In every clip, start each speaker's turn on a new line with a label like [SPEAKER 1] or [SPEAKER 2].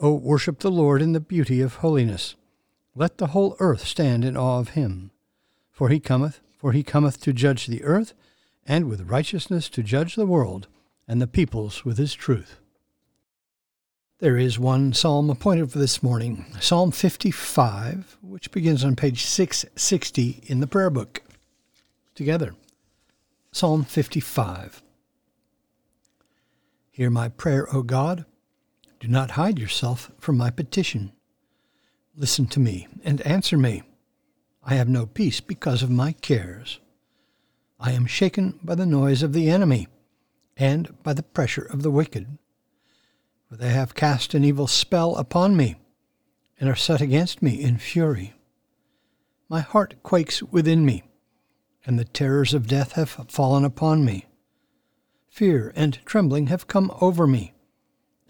[SPEAKER 1] O worship the Lord in the beauty of holiness. Let the whole earth stand in awe of him. For he cometh, for he cometh to judge the earth, and with righteousness to judge the world, and the peoples with his truth. There is one psalm appointed for this morning, Psalm 55, which begins on page 660 in the prayer book. Together, Psalm 55. Hear my prayer, O God. Do not hide yourself from my petition. Listen to me and answer me. I have no peace because of my cares. I am shaken by the noise of the enemy and by the pressure of the wicked for they have cast an evil spell upon me, and are set against me in fury. My heart quakes within me, and the terrors of death have fallen upon me. Fear and trembling have come over me,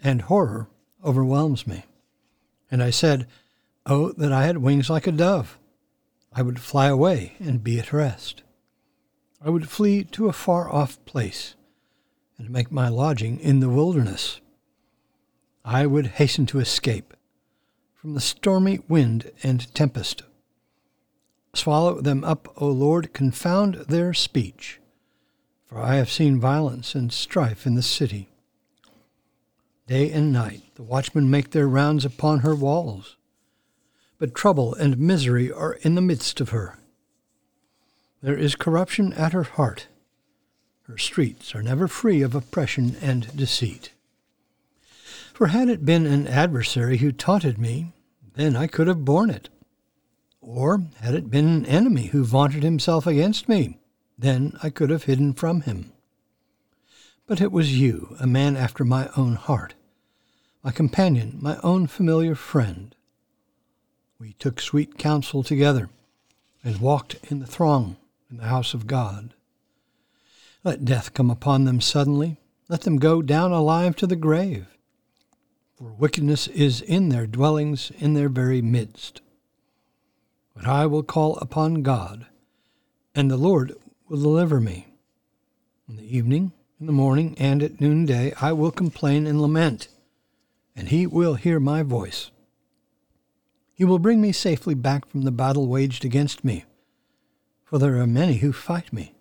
[SPEAKER 1] and horror overwhelms me. And I said, Oh, that I had wings like a dove! I would fly away and be at rest. I would flee to a far off place, and make my lodging in the wilderness I would hasten to escape from the stormy wind and tempest. Swallow them up, O Lord, confound their speech, for I have seen violence and strife in the city. Day and night the watchmen make their rounds upon her walls, but trouble and misery are in the midst of her. There is corruption at her heart. Her streets are never free of oppression and deceit. For had it been an adversary who taunted me, then I could have borne it. Or had it been an enemy who vaunted himself against me, then I could have hidden from him. But it was you, a man after my own heart, my companion, my own familiar friend. We took sweet counsel together and walked in the throng in the house of God. Let death come upon them suddenly. Let them go down alive to the grave for wickedness is in their dwellings in their very midst. But I will call upon God, and the Lord will deliver me. In the evening, in the morning, and at noonday I will complain and lament, and he will hear my voice. He will bring me safely back from the battle waged against me, for there are many who fight me.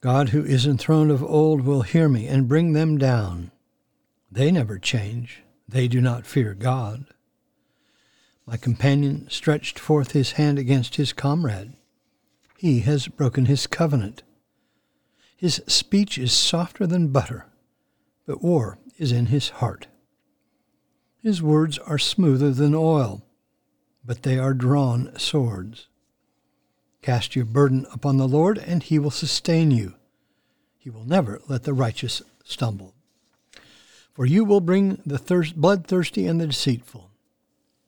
[SPEAKER 1] God, who is enthroned of old, will hear me and bring them down. They never change. They do not fear God. My companion stretched forth his hand against his comrade. He has broken his covenant. His speech is softer than butter, but war is in his heart. His words are smoother than oil, but they are drawn swords. Cast your burden upon the Lord, and he will sustain you. He will never let the righteous stumble. For you will bring the thirst, bloodthirsty and the deceitful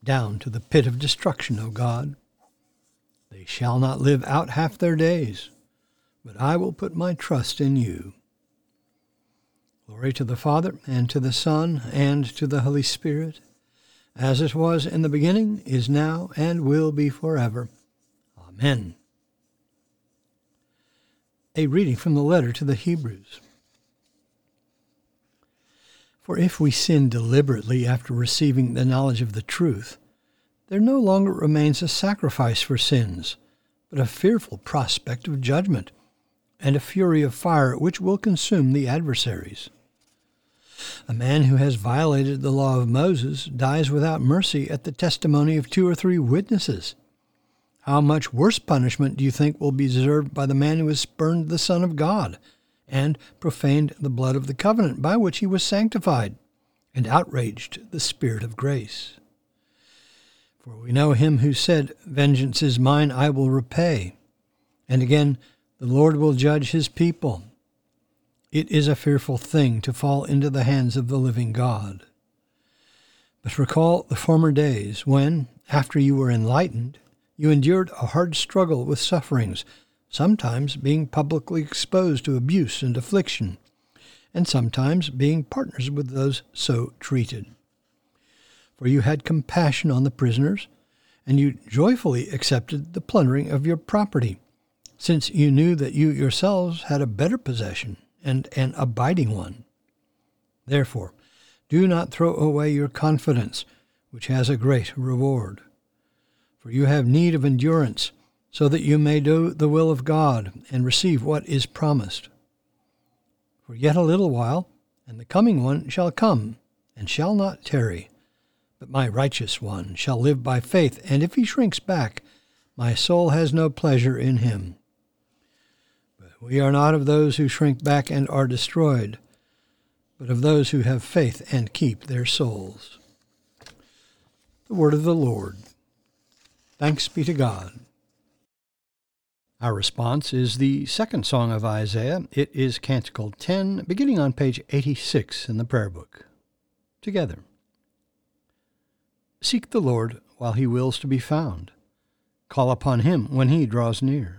[SPEAKER 1] down to the pit of destruction, O God. They shall not live out half their days, but I will put my trust in you. Glory to the Father, and to the Son, and to the Holy Spirit, as it was in the beginning, is now, and will be forever. Amen. A reading from the letter to the Hebrews. For if we sin deliberately after receiving the knowledge of the truth, there no longer remains a sacrifice for sins, but a fearful prospect of judgment, and a fury of fire which will consume the adversaries. A man who has violated the law of Moses dies without mercy at the testimony of two or three witnesses. How much worse punishment do you think will be deserved by the man who has spurned the Son of God and profaned the blood of the covenant by which he was sanctified and outraged the Spirit of grace? For we know him who said, Vengeance is mine, I will repay. And again, the Lord will judge his people. It is a fearful thing to fall into the hands of the living God. But recall the former days when, after you were enlightened, you endured a hard struggle with sufferings, sometimes being publicly exposed to abuse and affliction, and sometimes being partners with those so treated. For you had compassion on the prisoners, and you joyfully accepted the plundering of your property, since you knew that you yourselves had a better possession and an abiding one. Therefore, do not throw away your confidence, which has a great reward for you have need of endurance, so that you may do the will of God and receive what is promised. For yet a little while, and the coming one shall come, and shall not tarry. But my righteous one shall live by faith, and if he shrinks back, my soul has no pleasure in him. We are not of those who shrink back and are destroyed, but of those who have faith and keep their souls. The word of the Lord. Thanks be to God. Our response is the second song of Isaiah. It is Canticle 10, beginning on page 86 in the prayer book. Together. Seek the Lord while he wills to be found. Call upon him when he draws near.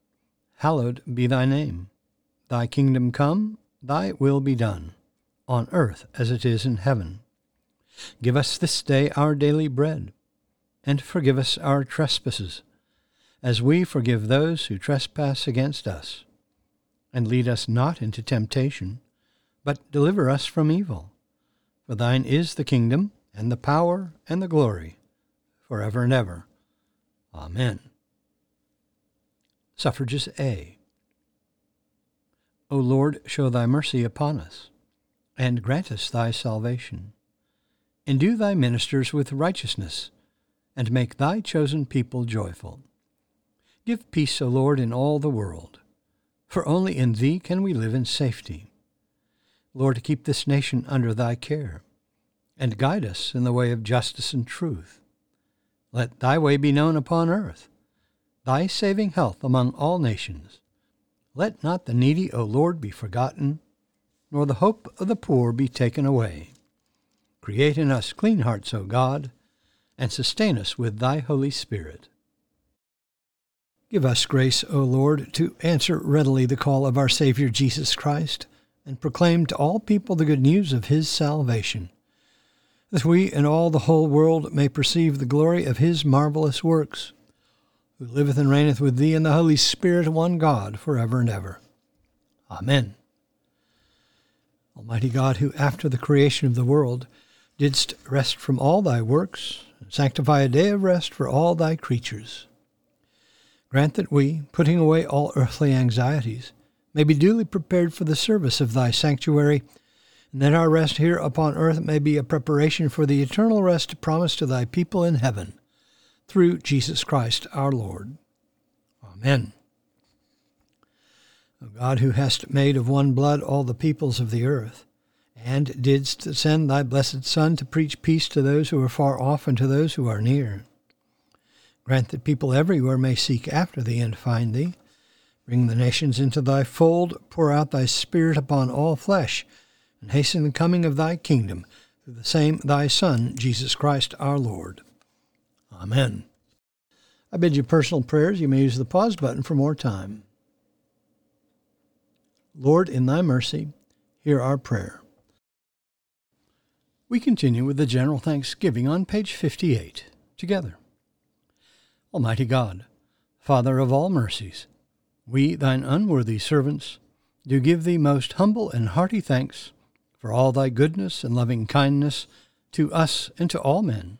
[SPEAKER 1] hallowed be thy name. Thy kingdom come, thy will be done, on earth as it is in heaven. Give us this day our daily bread, and forgive us our trespasses, as we forgive those who trespass against us. And lead us not into temptation, but deliver us from evil. For thine is the kingdom, and the power, and the glory, for ever and ever. Amen. Suffrages A. O Lord, show thy mercy upon us, and grant us thy salvation. Endue thy ministers with righteousness, and make thy chosen people joyful. Give peace, O Lord, in all the world. for only in thee can we live in safety. Lord, keep this nation under thy care, and guide us in the way of justice and truth. Let thy way be known upon earth, thy saving health among all nations. Let not the needy, O Lord, be forgotten, nor the hope of the poor be taken away. Create in us clean hearts, O God, and sustain us with thy Holy Spirit. Give us grace, O Lord, to answer readily the call of our Savior Jesus Christ, and proclaim to all people the good news of his salvation, that we and all the whole world may perceive the glory of his marvelous works, who liveth and reigneth with thee in the Holy Spirit, one God, for ever and ever. Amen. Almighty God, who after the creation of the world didst rest from all thy works, and sanctify a day of rest for all thy creatures, Grant that we, putting away all earthly anxieties, may be duly prepared for the service of thy sanctuary, and that our rest here upon earth may be a preparation for the eternal rest promised to thy people in heaven, through Jesus Christ our Lord. Amen. O God, who hast made of one blood all the peoples of the earth, and didst send thy blessed Son to preach peace to those who are far off and to those who are near, Grant that people everywhere may seek after thee and find thee. Bring the nations into thy fold, pour out thy Spirit upon all flesh, and hasten the coming of thy kingdom through the same thy Son, Jesus Christ our Lord. Amen. I bid you personal prayers. You may use the pause button for more time. Lord, in thy mercy, hear our prayer. We continue with the general thanksgiving on page 58 together. Almighty God, Father of all mercies, we, thine unworthy servants, do give thee most humble and hearty thanks for all thy goodness and loving kindness to us and to all men.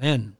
[SPEAKER 1] Amen.